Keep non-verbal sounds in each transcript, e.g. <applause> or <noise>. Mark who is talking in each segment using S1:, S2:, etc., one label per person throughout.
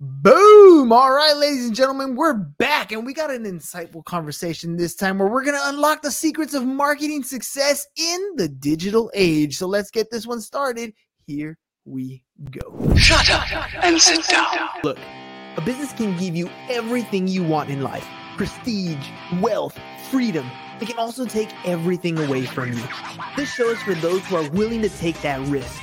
S1: Boom! All right, ladies and gentlemen, we're back and we got an insightful conversation this time where we're going to unlock the secrets of marketing success in the digital age. So let's get this one started. Here we go.
S2: Shut up and sit down.
S1: Look, a business can give you everything you want in life prestige, wealth, freedom. It can also take everything away from you. This show is for those who are willing to take that risk.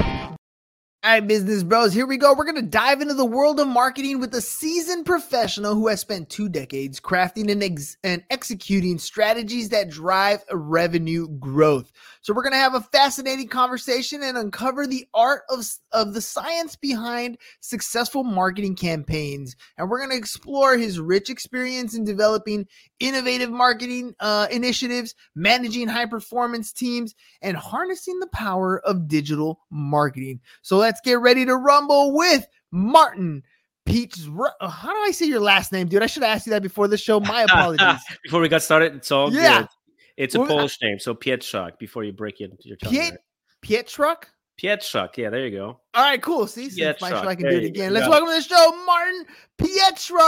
S1: All right, business bros, here we go. We're going to dive into the world of marketing with a seasoned professional who has spent two decades crafting and, ex- and executing strategies that drive revenue growth. So, we're going to have a fascinating conversation and uncover the art of, of the science behind successful marketing campaigns. And we're going to explore his rich experience in developing innovative marketing uh, initiatives, managing high performance teams, and harnessing the power of digital marketing. So, let's let's get ready to rumble with Martin Peach. Uh, how do I say your last name, dude? I should have asked you that before the show. My <laughs> apologies.
S3: before we got started, it's all yeah. good. It's a well, Polish name, so Pietrzak. Before you break it, your tongue. Piet-
S1: Pietrzak.
S3: Pietrzak. Yeah, there you go.
S1: All right, cool. See, since my show, I can there do it again. Let's welcome to the show, Martin Pietrzak.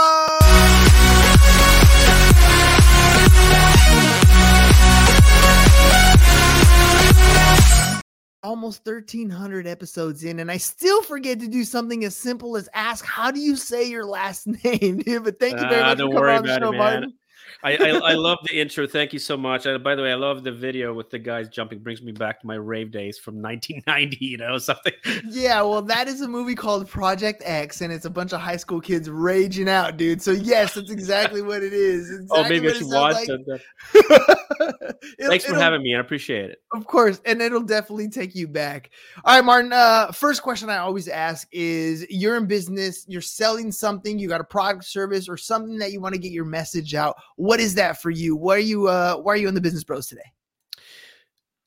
S1: Almost 1300 episodes in and i still forget to do something as simple as ask how do you say your last <laughs> name <laughs> but thank you very uh, much
S3: don't worry about it, man. Martin. I, I, I love the intro. Thank you so much. Uh, by the way, I love the video with the guys jumping. Brings me back to my rave days from <laughs> 1990. You know something.
S1: Yeah, well, that is a movie called Project X, and it's a bunch of high school kids raging out, dude. So yes, that's exactly what it is. <laughs> Exactly
S3: oh, maybe I should watch like. <laughs> it. Thanks for having me. I appreciate it.
S1: Of course, and it'll definitely take you back. All right, Martin. Uh, first question I always ask is: You're in business, you're selling something, you got a product, service, or something that you want to get your message out. What is that for you? Why are you uh why are you in the business bros today?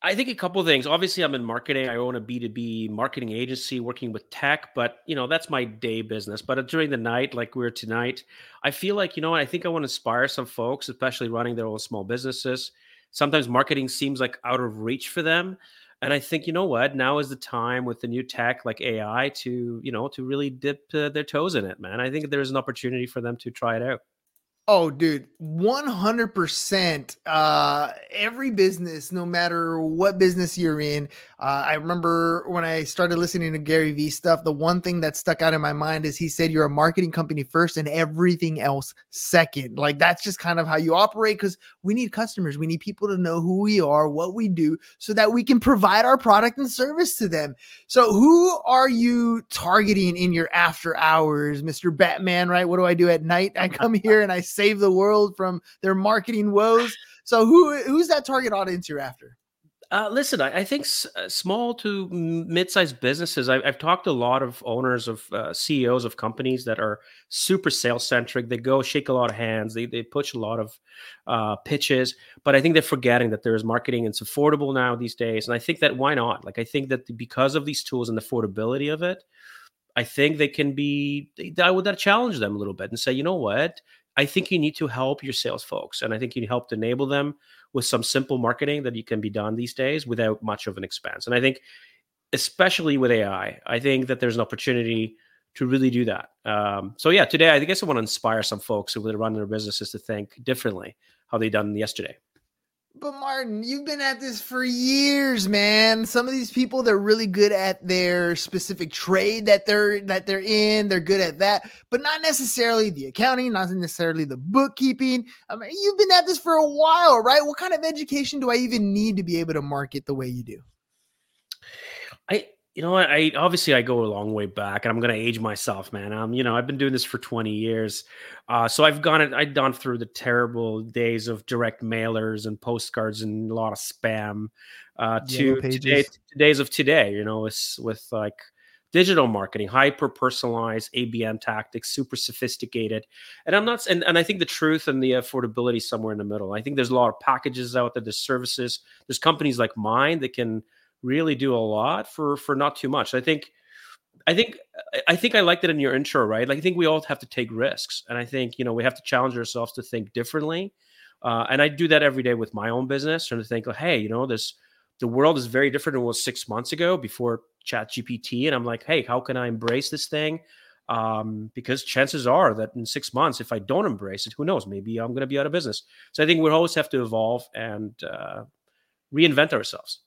S3: I think a couple things. Obviously, I'm in marketing. I own a B2B marketing agency working with tech, but you know, that's my day business. But during the night, like we're tonight, I feel like, you know I think I want to inspire some folks, especially running their own small businesses. Sometimes marketing seems like out of reach for them. And I think, you know what, now is the time with the new tech like AI to, you know, to really dip uh, their toes in it, man. I think there's an opportunity for them to try it out.
S1: Oh, dude, 100%. Uh, every business, no matter what business you're in, uh, I remember when I started listening to Gary Vee stuff, the one thing that stuck out in my mind is he said, You're a marketing company first and everything else second. Like, that's just kind of how you operate because we need customers. We need people to know who we are, what we do, so that we can provide our product and service to them. So, who are you targeting in your after hours, Mr. Batman? Right? What do I do at night? I come <laughs> here and I save the world from their marketing woes. So who who's that target audience you're after?
S3: Uh, listen, I, I think s- uh, small to mid-sized businesses. I, have talked to a lot of owners of uh, CEOs of companies that are super sales-centric. They go shake a lot of hands. They they push a lot of uh, pitches, but I think they're forgetting that there is marketing it's affordable now these days. And I think that why not? Like I think that because of these tools and the affordability of it, I think they can be. I would challenge them a little bit and say, you know what? I think you need to help your sales folks, and I think you help enable them with some simple marketing that you can be done these days without much of an expense. And I think, especially with AI, I think that there's an opportunity to really do that. Um, so yeah, today I guess I want to inspire some folks who are running their businesses to think differently how they done yesterday.
S1: But Martin, you've been at this for years, man. Some of these people they're really good at their specific trade that they're that they're in. They're good at that, but not necessarily the accounting, not necessarily the bookkeeping. I mean, you've been at this for a while, right? What kind of education do I even need to be able to market the way you do?
S3: I you know, I obviously I go a long way back, and I'm going to age myself, man. Um, you know, I've been doing this for 20 years, uh, so I've gone, I've gone through the terrible days of direct mailers and postcards and a lot of spam. Uh, to today, days of today, you know, with with like digital marketing, hyper personalized ABM tactics, super sophisticated. And I'm not, and, and I think the truth and the affordability somewhere in the middle. I think there's a lot of packages out there, there's services, there's companies like mine that can really do a lot for for not too much. I think I think I think I liked it in your intro, right? Like I think we all have to take risks, and I think you know we have to challenge ourselves to think differently. Uh, and I do that every day with my own business, trying to think, hey, you know, this the world is very different than it was six months ago before Chat GPT, and I'm like, hey, how can I embrace this thing? Um, because chances are that in six months, if I don't embrace it, who knows? Maybe I'm going to be out of business. So I think we always have to evolve and uh, reinvent ourselves.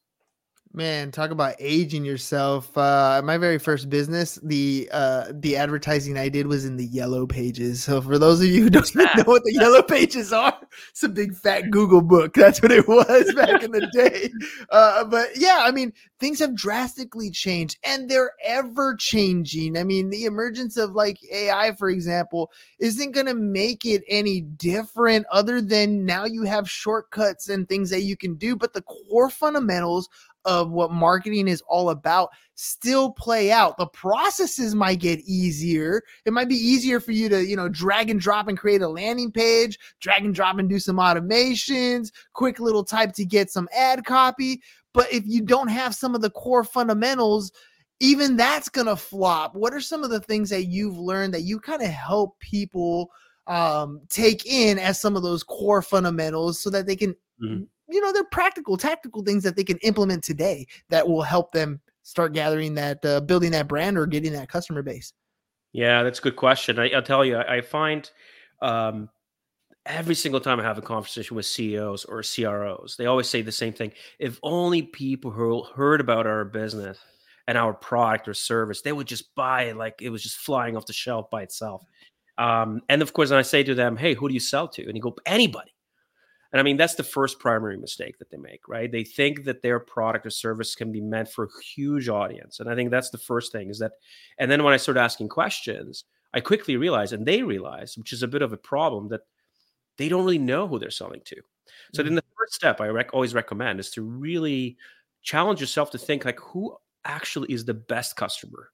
S1: Man, talk about aging yourself. Uh, my very first business, the uh, the advertising I did was in the yellow pages. So for those of you who don't know what the <laughs> yellow pages are, it's a big fat Google book. That's what it was <laughs> back in the day. Uh, but yeah, I mean, things have drastically changed, and they're ever changing. I mean, the emergence of like AI, for example, isn't going to make it any different. Other than now, you have shortcuts and things that you can do, but the core fundamentals of what marketing is all about still play out. The processes might get easier. It might be easier for you to, you know, drag and drop and create a landing page, drag and drop and do some automations, quick little type to get some ad copy. But if you don't have some of the core fundamentals, even that's going to flop. What are some of the things that you've learned that you kind of help people um, take in as some of those core fundamentals so that they can mm-hmm you know, they're practical, tactical things that they can implement today that will help them start gathering that, uh, building that brand or getting that customer base?
S3: Yeah, that's a good question. I, will tell you, I, I find um, every single time I have a conversation with CEOs or CROs, they always say the same thing. If only people who heard about our business and our product or service, they would just buy it like it was just flying off the shelf by itself. Um, and of course, I say to them, "Hey, who do you sell to?" And you go, "Anybody." And I mean, that's the first primary mistake that they make, right? They think that their product or service can be meant for a huge audience. And I think that's the first thing is that, and then when I start asking questions, I quickly realize, and they realize, which is a bit of a problem, that they don't really know who they're selling to. So mm-hmm. then the first step I rec- always recommend is to really challenge yourself to think like, who actually is the best customer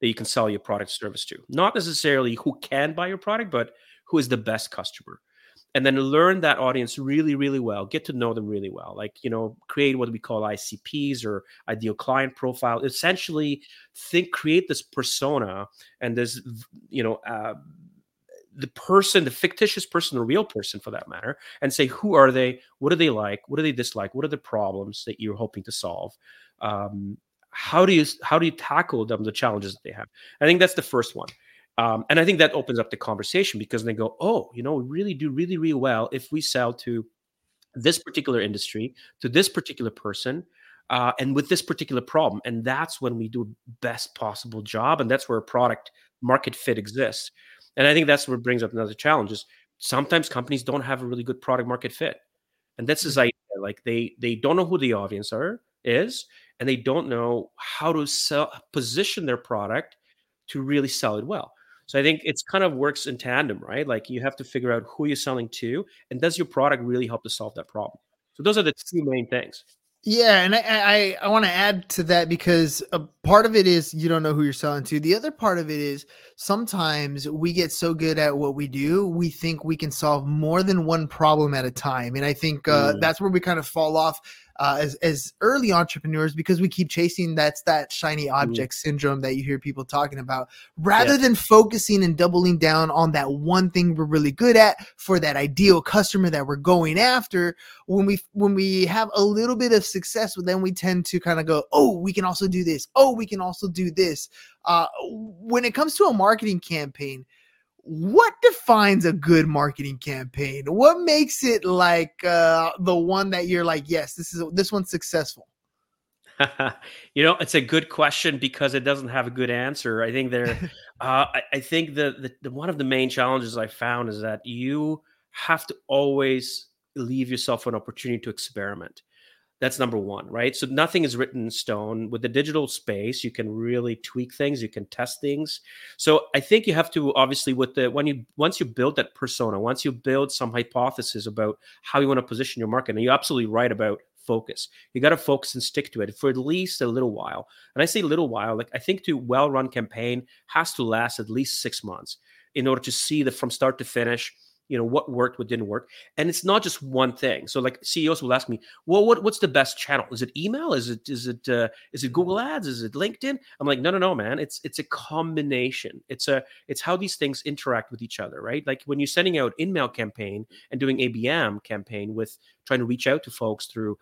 S3: that you can sell your product service to? Not necessarily who can buy your product, but who is the best customer and then learn that audience really really well get to know them really well like you know create what we call icps or ideal client profile. Essentially think create this persona and this you know uh, the person the fictitious person the real person for that matter and say who are they? What do they like? What do they dislike? What are the problems that you're hoping to solve? Um, how do you how do you tackle them the challenges that they have? I think that's the first one um, and I think that opens up the conversation because they go, oh, you know, we really do really, really well if we sell to this particular industry, to this particular person, uh, and with this particular problem. And that's when we do best possible job. And that's where a product market fit exists. And I think that's what brings up another challenge is sometimes companies don't have a really good product market fit. And that's this mm-hmm. idea. Like they they don't know who the audience are is, and they don't know how to sell position their product to really sell it well. So I think it's kind of works in tandem, right? Like you have to figure out who you're selling to, and does your product really help to solve that problem? So those are the two main things.
S1: Yeah, and I I, I want to add to that because a part of it is you don't know who you're selling to. The other part of it is sometimes we get so good at what we do, we think we can solve more than one problem at a time, and I think uh, mm. that's where we kind of fall off uh, as as early entrepreneurs because we keep chasing that's that shiny mm-hmm. object mm. syndrome that you hear people talking about rather yeah. than focusing and doubling down on that one thing we're really good at for that ideal customer that we're going after when we when we have a little bit of success then we tend to kind of go oh we can also do this oh we can also do this uh, when it comes to a marketing campaign what defines a good marketing campaign? What makes it like uh, the one that you're like, yes, this is this one's successful? <laughs>
S3: you know, it's a good question because it doesn't have a good answer. I think there, <laughs> uh, I, I, think the, the, the one of the main challenges I found is that you have to always leave yourself an opportunity to experiment. That's number one, right? So nothing is written in stone. With the digital space, you can really tweak things, you can test things. So I think you have to obviously with the when you once you build that persona, once you build some hypothesis about how you want to position your market, and you're absolutely right about focus. You got to focus and stick to it for at least a little while. And I say little while, like I think to well-run campaign has to last at least six months in order to see that from start to finish you know what worked what didn't work and it's not just one thing. So like ceos will ask me well what, what's the best channel? Is it email? Is it is it uh, is it google ads? Is it linkedin? I'm like no no no man. It's it's a combination. It's a it's how these things interact with each other right? Like when you're sending out email campaign and doing abm campaign with trying to reach out to folks through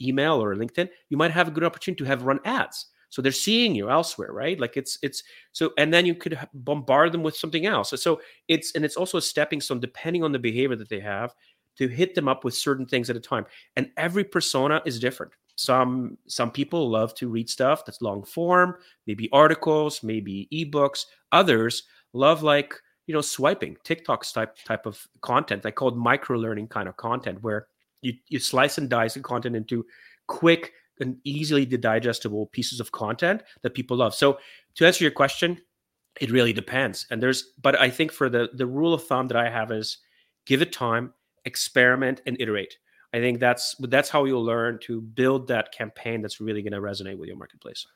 S3: email or linkedin you might have a good opportunity to have run ads so they're seeing you elsewhere right? Like it's it's so and then you could bombard them with something else. So, it's and it's also a stepping stone depending on the behavior that they have to hit them up with certain things at a time. And every persona is different. Some some people love to read stuff that's long form maybe articles maybe ebooks. Others love like you know swiping tiktok type type of content. I call it micro learning kind of content where you, you slice and dice the content into quick and easily digestible pieces of content that people love. So to answer your question, it really depends. And there's, but I think for the the rule of thumb that I have is give it time, experiment, and iterate. I think that's that's how you'll learn to build that campaign that's really going to resonate with your marketplace.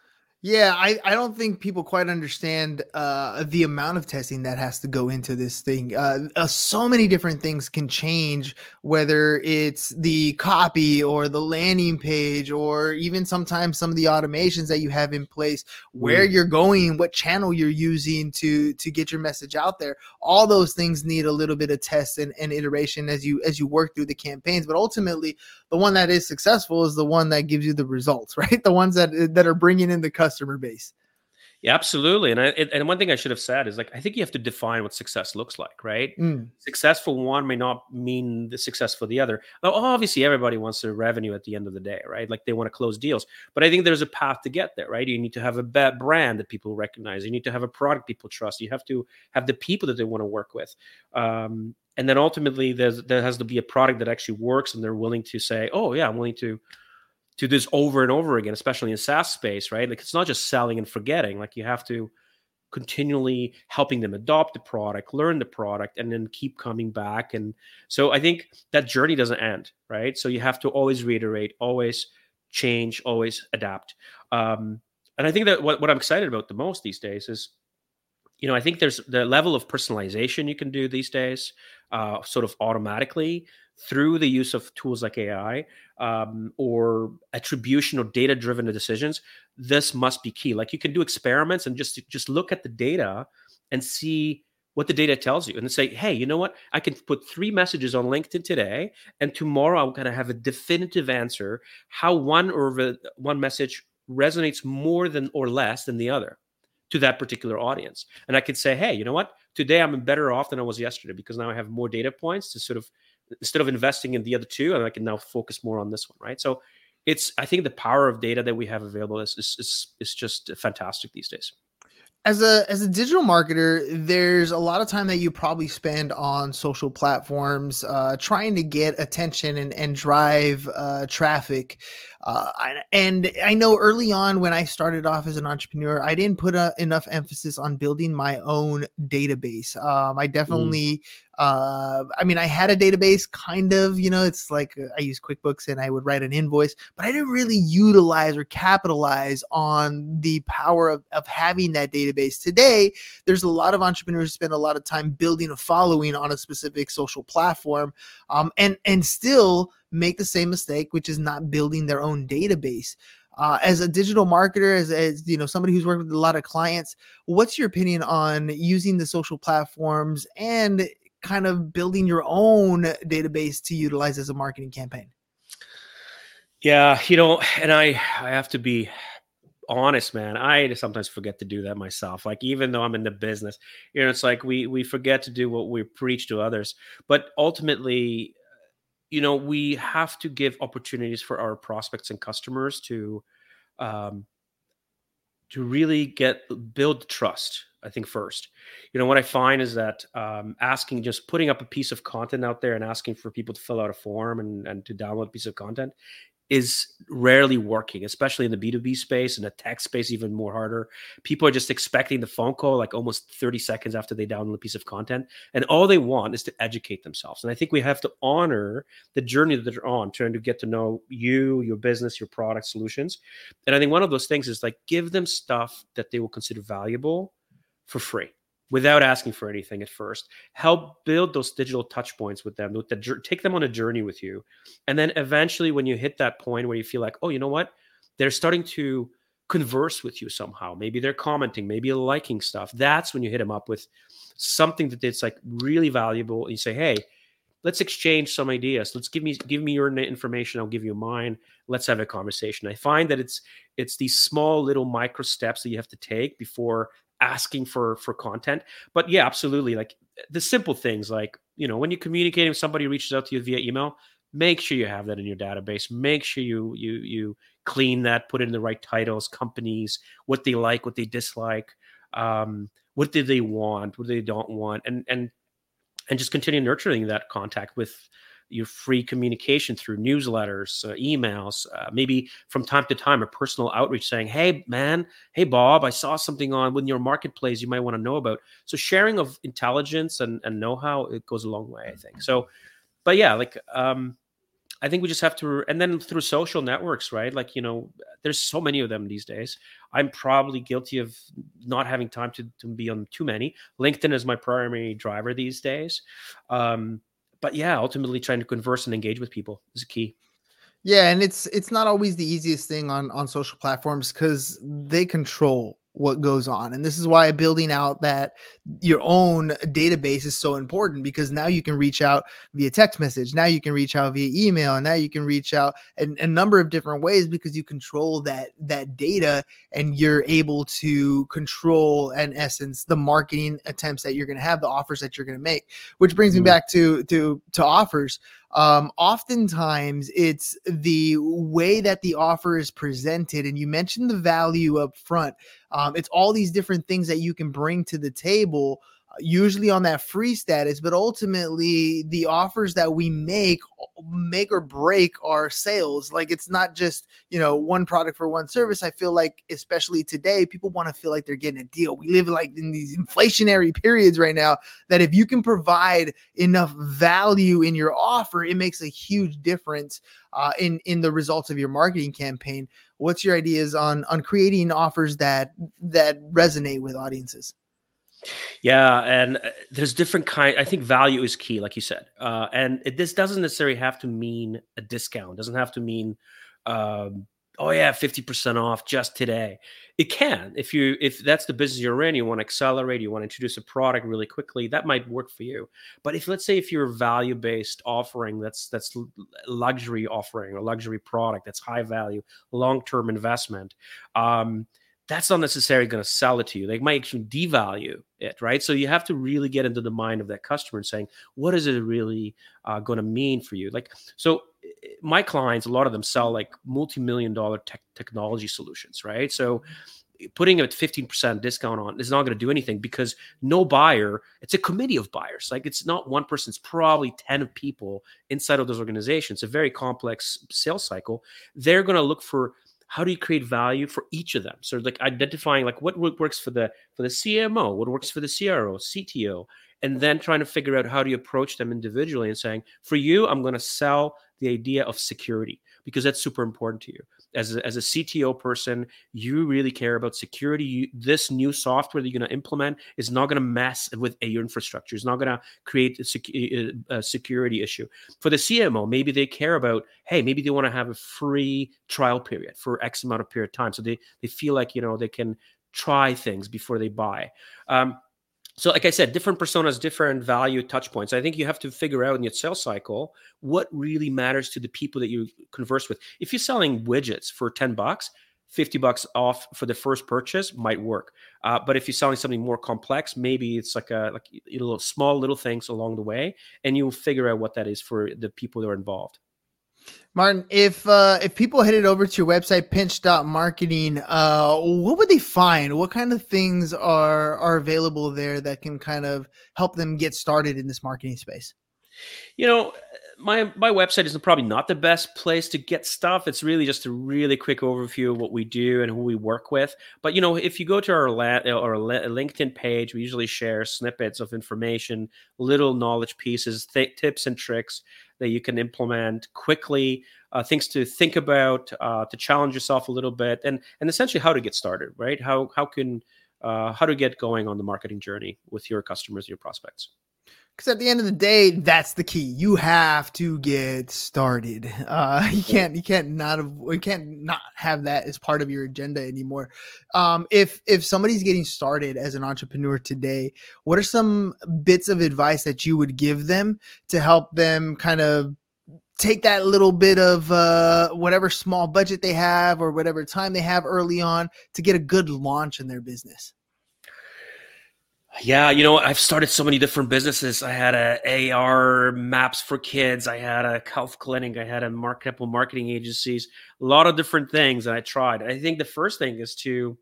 S1: Yeah, I, I don't think people quite understand uh, the amount of testing that has to go into this thing. Uh, uh, so many different things can change, whether it's the copy or the landing page, or even sometimes some of the automations that you have in place, where mm. you're going, what channel you're using to to get your message out there. All those things need a little bit of test and, and iteration as you as you work through the campaigns. But ultimately, the one that is successful is the one that gives you the results, <laughs> right? The ones that that are bringing in the customer base.
S3: Yeah, absolutely. And I, and one thing I should have said is like I think you have to define what success looks like, right? Mm. Successful one may not mean the success for the other. Now, obviously, everybody wants their revenue at the end of the day, right? Like they want to close deals, but I think there's a path to get there, right? You need to have a brand that people recognize. You need to have a product people trust. You have to have the people that they want to work with. Um, and then ultimately there's there has to be a product that actually works and they're willing to say oh yeah i'm willing to do this over and over again especially in saas space right? Like it's not just selling and forgetting. Like you have to continually helping them adopt the product learn the product and then keep coming back. And so i think that journey doesn't end right? So you have to always reiterate always change always adapt. Um, and i think that what, what i'm excited about the most these days is you know, I think there's the level of personalization you can do these days, uh, sort of automatically through the use of tools like AI um, or attribution or data-driven decisions. This must be key. Like you can do experiments and just just look at the data and see what the data tells you, and say, hey, you know what? I can put three messages on LinkedIn today, and tomorrow I'm to have a definitive answer how one or the, one message resonates more than or less than the other to that particular audience. And I could say, hey, you know what? Today I'm better off than I was yesterday because now I have more data points to sort of instead of investing in the other two, and I can now focus more on this one, right? So it's I think the power of data that we have available is is is, is just fantastic these days
S1: as a as a digital marketer there's a lot of time that you probably spend on social platforms uh, trying to get attention and, and drive uh, traffic uh, and i know early on when i started off as an entrepreneur i didn't put a, uh, enough emphasis on building my own database um, i mm. definitely mm. Uh, I mean, I had a database kind of, you know, it's like uh, I use QuickBooks and I would write an invoice, but I didn't really utilize or capitalize on the power of, of having that database. Today, there's a lot of entrepreneurs spend a lot of time building a following on a specific social platform um, and, and still make the same mistake, which is not building their own database. Uh, as a digital marketer, as, as you know, somebody who's worked with a lot of clients, what's your opinion on using the social platforms and kind of building your own database to utilize as a marketing campaign?
S3: Yeah, you know, and I I have to be honest, man. I sometimes forget to do that myself. Like even though I'm in the business, you know, it's like we we forget to do what we preach to others. But ultimately, you know, we have to give opportunities for our prospects and customers to um to really get build trust I think first. You know what I find is that um, asking, just putting up a piece of content out there and asking for people to fill out a form and, and to download a piece of content is rarely working, especially in the B2B space and the tech space, even more harder. People are just expecting the phone call like almost 30 seconds after they download a piece of content. And all they want is to educate themselves. And I think we have to honor the journey that they're on, trying to get to know you, your business, your product solutions. And I think one of those things is like give them stuff that they will consider valuable for free without asking for anything at first. Help build those digital touch points with them, with the, take them on a journey with you. And then eventually, when you hit that point where you feel like, oh, you know what? They're starting to converse with you somehow. Maybe they're commenting, maybe liking stuff. That's when you hit them up with something that it's like really valuable. And you say, hey, let's exchange some ideas. Let's give me give me your information. I'll give you mine. Let's have a conversation. I find that it's it's these small little micro steps that you have to take before asking for for content but yeah absolutely like the simple things like you know when you're communicating somebody reaches out to you via email make sure you have that in your database make sure you you you clean that put in the right titles companies what they like what they dislike um, what do they want what they don't want and and and just continue nurturing that contact with your free communication through newsletters, uh, emails, uh, maybe from time to time a personal outreach saying, "Hey, man, hey Bob, I saw something on with your marketplace you might want to know about." So sharing of intelligence and, and know-how it goes a long way, I think. So, but yeah, like um, I think we just have to, and then through social networks, right? Like you know, there's so many of them these days. I'm probably guilty of not having time to, to be on too many. LinkedIn is my primary driver these days. Um, but yeah, ultimately trying to converse and engage with people is key.
S1: Yeah, and it's it's not always the easiest thing on on social platforms because they control what goes on. And this is why building out that your own database is so important because now you can reach out via text message. Now you can reach out via email. And now you can reach out in a number of different ways because you control that that data and you're able to control in essence the marketing attempts that you're going to have, the offers that you're going to make. Which brings mm-hmm. me back to to to offers um, oftentimes it's the way that the offer is presented and you mentioned the value up front. Um, it's all these different things that you can bring to the table usually on that free status, but ultimately the offers that we make make or break our sales. Like it's not just, you know, one product for one service. I feel like especially today, people want to feel like they're getting a deal. We live like in these inflationary periods right now that if you can provide enough value in your offer, it makes a huge difference uh, in in the results of your marketing campaign. What's your ideas on on creating offers that that resonate with audiences?
S3: Yeah, and uh, there's different kind. I think value is key, like you said, uh, and it, this doesn't necessarily have to mean a discount. Doesn't have to mean, um, oh yeah, fifty percent off just today. It can if you if that's the business you're in. You want to accelerate. You want to introduce a product really quickly. That might work for you. But if let's say if you're a value based offering, that's that's luxury offering or luxury product, that's high value, long term investment. Um, that's not necessarily going to sell it to you. They might actually devalue it, right? So you have to really get into the mind of that customer and saying, what is it really uh, going to mean for you? Like, so eh, my clients, a lot of them sell like multi-million dollar tech technology solutions, right? So putting a 15% discount on is not going to do anything because no buyer, it's a committee of buyers. Like it's not one person, it's probably 10 people inside of those organizations. It's a very complex sales cycle. They're going to look for how do you create value for each of them? So like identifying like what works for the for the cmo what works for the cro cto and then trying to figure out how do you approach them individually and saying for you i'm going to sell the idea of security because that's super important to you as a, as a CTO person, you really care about security. You, this new software that you're going to implement is not going to mess with your infrastructure. It's not going to create a, sec- a, security issue. For the CMO, maybe they care about, hey, maybe they want to have a free trial period for X amount of period of time. So they, they feel like, you know, they can try things before they buy. Um, so like i said different personas different value touch points. I think you have to figure out in your sales cycle what really matters to the people that you converse with. If you're selling widgets for 10 bucks 50 bucks off for the first purchase might work. Uh, but if you're selling something more complex maybe it's like a like little small little things along the way and you'll figure out what that is for the people that are involved
S1: Martin, if uh, if people headed over to your website, pinch.marketing, uh, what would they find? What kind of things are are available there that can kind of help them get started in this marketing space?
S3: You know, my my website is probably not the best place to get stuff. It's really just a really quick overview of what we do and who we work with. But you know, if you go to our la- our LinkedIn page, we usually share snippets of information, little knowledge pieces, th- tips and tricks that you can implement quickly, uh, things to think about, uh, to challenge yourself a little bit, and and essentially how to get started, right? How how can uh, how to get going on the marketing journey with your customers, your prospects.
S1: Because at the end of the day, that's the key. You have to get started. Uh, <laughs> you can't you can't not have, you can't not have that as part of your agenda anymore. Um, if if somebody's getting started as an entrepreneur today, what are some bits of advice that you would give them to help them kind of take that little bit of uh, whatever small budget they have or whatever time they have early on to get a good launch in their business?
S3: Yeah, you know, I've started so many different businesses. I had a AR maps for kids. I had a health clinic. I had a marketable marketing agencies. A lot of different things that I tried. I think the first thing is to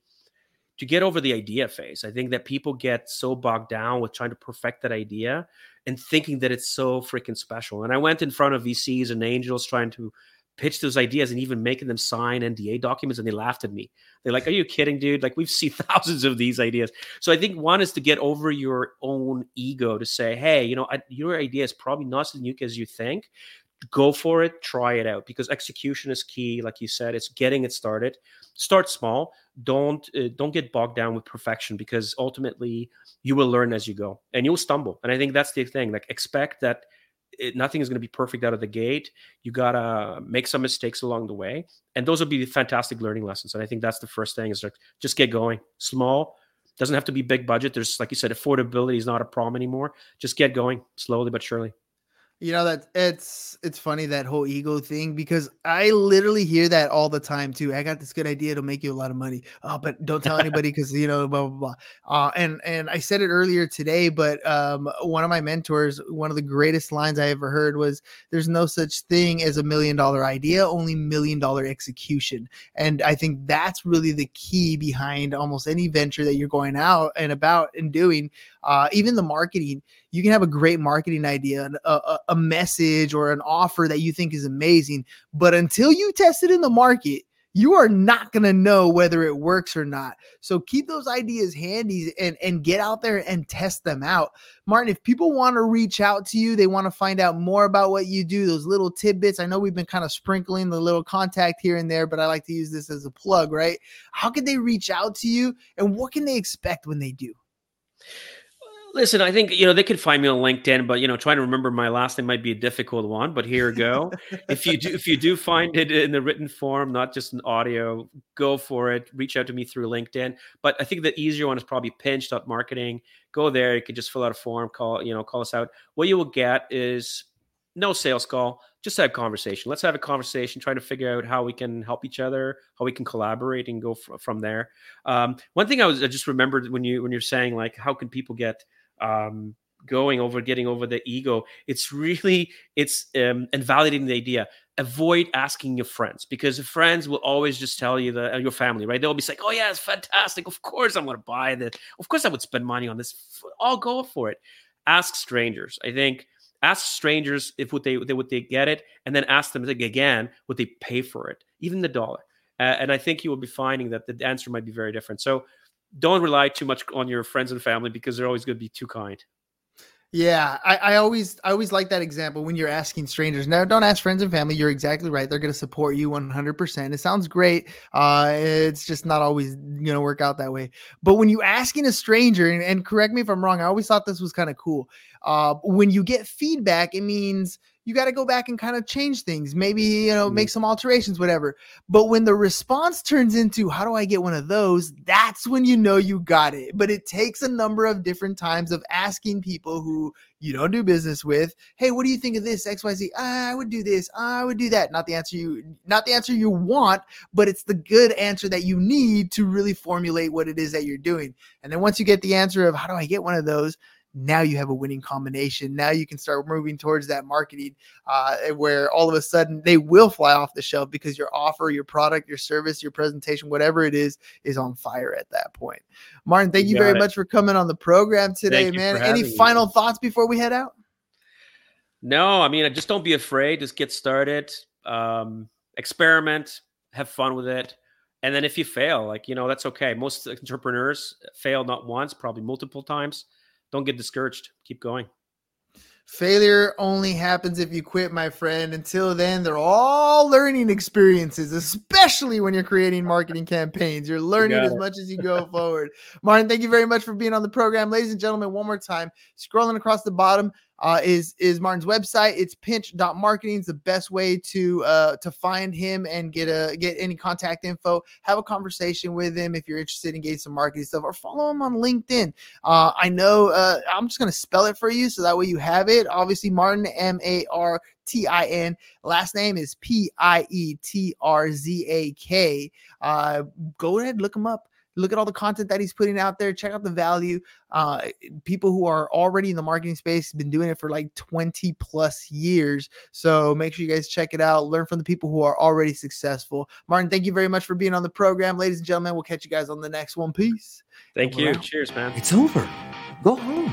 S3: to get over the idea phase. I think that people get so bogged down with trying to perfect that idea and thinking that it's so freaking special. And I went in front of VCs and angels trying to pitch those ideas and even making them sign NDA documents, and they laughed at me. They're like, "Are you kidding, dude? Like we've seen <laughs> thousands of these ideas." So I think one is to get over your own ego to say, "Hey, you know, I, your idea is probably not as unique as you think. Go for it, try it out." Because execution is key, like you said. It's getting it started. Start small. Don't uh, don't get bogged down with perfection because ultimately you will learn as you go and you'll stumble. And I think that's the thing. Like expect that it, nothing is going to be perfect out of the gate. You gotta make some mistakes along the way, and those will be fantastic learning lessons. And I think that's the first thing is like just get going. Small doesn't have to be big budget. There's like you said, affordability is not a problem anymore. Just get going slowly but surely.
S1: You know that it's it's funny that whole ego thing because I literally hear that all the time too. I got this good idea; it'll make you a lot of money. Oh, but don't tell <laughs> anybody because you know blah blah blah. Uh, and and I said it earlier today, but um, one of my mentors, one of the greatest lines I ever heard was, "There's no such thing as a million dollar idea, only million dollar execution." And I think that's really the key behind almost any venture that you're going out and about and doing. Uh, even the marketing you can have a great marketing idea, a, a message or an offer that you think is amazing, but until you test it in the market, you are not going to know whether it works or not. So keep those ideas handy and, and get out there and test them out. Martin, if people want to reach out to you, they want to find out more about what you do, those little tidbits. I know we've been kind of sprinkling the little contact here and there, but I like to use this as a plug, right? How can they reach out to you and what can they expect when they do?
S3: Listen, I think you know they could find me on LinkedIn, but you know, trying to remember my last name might be a difficult one. But here go. if you do, if you do find it in the written form, not just an audio, go for it. Reach out to me through LinkedIn. But I think the easier one is probably pinch.marketing. Go there. You can just fill out a form. Call you know, call us out. What you will get is no sales call. Just have conversation. Let's have a conversation. Try to figure out how we can help each other, how we can collaborate, and go from there. Um, one thing I was I just remembered when you when you're saying like, how can people get um, going over getting over the ego it's really it's um, invalidating the idea. Avoid asking your friends because friends will always just tell you that uh, your family right? They'll be like oh yeah it's fantastic. Of course i'm going to buy this. Of course i would spend money on this. I'll go for it. Ask strangers. I think ask strangers if would they, they would they get it and then ask them again would they pay for it even the dollar. Uh, and i think you will be finding that the answer might be very different. So don't rely too much on your friends and family because they're always going to be too kind.
S1: Yeah, I, I, always I always like that example when you're asking strangers. Now, don't ask friends and family. You're exactly right. They're going to support you 100%. It sounds great. Uh, it's just not always going to work out that way. But when you asking a stranger, and, and correct me if I'm wrong, I always thought this was kind of cool. Uh, when you get feedback, it means you got to go back and kind of change things, maybe, you know, make mm-hmm. some alterations, whatever. But when the response turns into, how do I get one of those? That's when you know you got it. But it takes a number of different times of asking people who you don't do business with, hey, what do you think of this? XYZ, ah, I would do this, I would do that. Not the answer you, not the answer you want, but it's the good answer that you need to really formulate what it is that you're doing. And then once you get the answer of how do I get one of those, now you have a winning combination. Now you can start moving towards that marketing uh, where all of a sudden they will fly off the shelf because your offer, your product, your service, your presentation, whatever it is, is on fire at that point. Martin, thank you, you very it. much for coming on the program today, thank man. Any final me. thoughts before we head out?
S3: No, I mean, just don't be afraid. Just get started, um, experiment, have fun with it. And then if you fail, like, you know, that's okay. Most entrepreneurs fail not once, probably multiple times don't get discouraged. Keep going.
S1: Failure only happens if you quit, my friend. Until then, they're all learning experiences, especially when you're creating marketing campaigns. You're learning as much as you go forward. Martin, thank you very much for being on the program. Ladies and gentlemen, one more time, scrolling across the bottom, uh, is is Martin's website. It's pinch.marketing is the best way to uh, to find him and get a get any contact info. Have a conversation with him if you're interested in getting some marketing stuff, or follow him on LinkedIn. Uh, I know uh, I'm just gonna spell it for you so that way you have it. Obviously, Martin M A R T I N. Last name is P I E T R Z A K. Uh, go ahead, look him up look at all the content that he's putting out there check out the value uh, people who are already in the marketing space been doing it for like 20 plus years so make sure you guys check it out learn from the people who are already successful martin thank you very much for being on the program ladies and gentlemen we'll catch you guys on the next one peace
S3: Thank you.
S1: out.
S3: Cheers, man.
S4: It's over. Go home.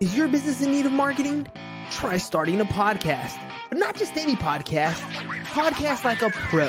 S4: Is your business in need of marketing? Try starting a podcast, but not just any podcast. Podcast like a pro.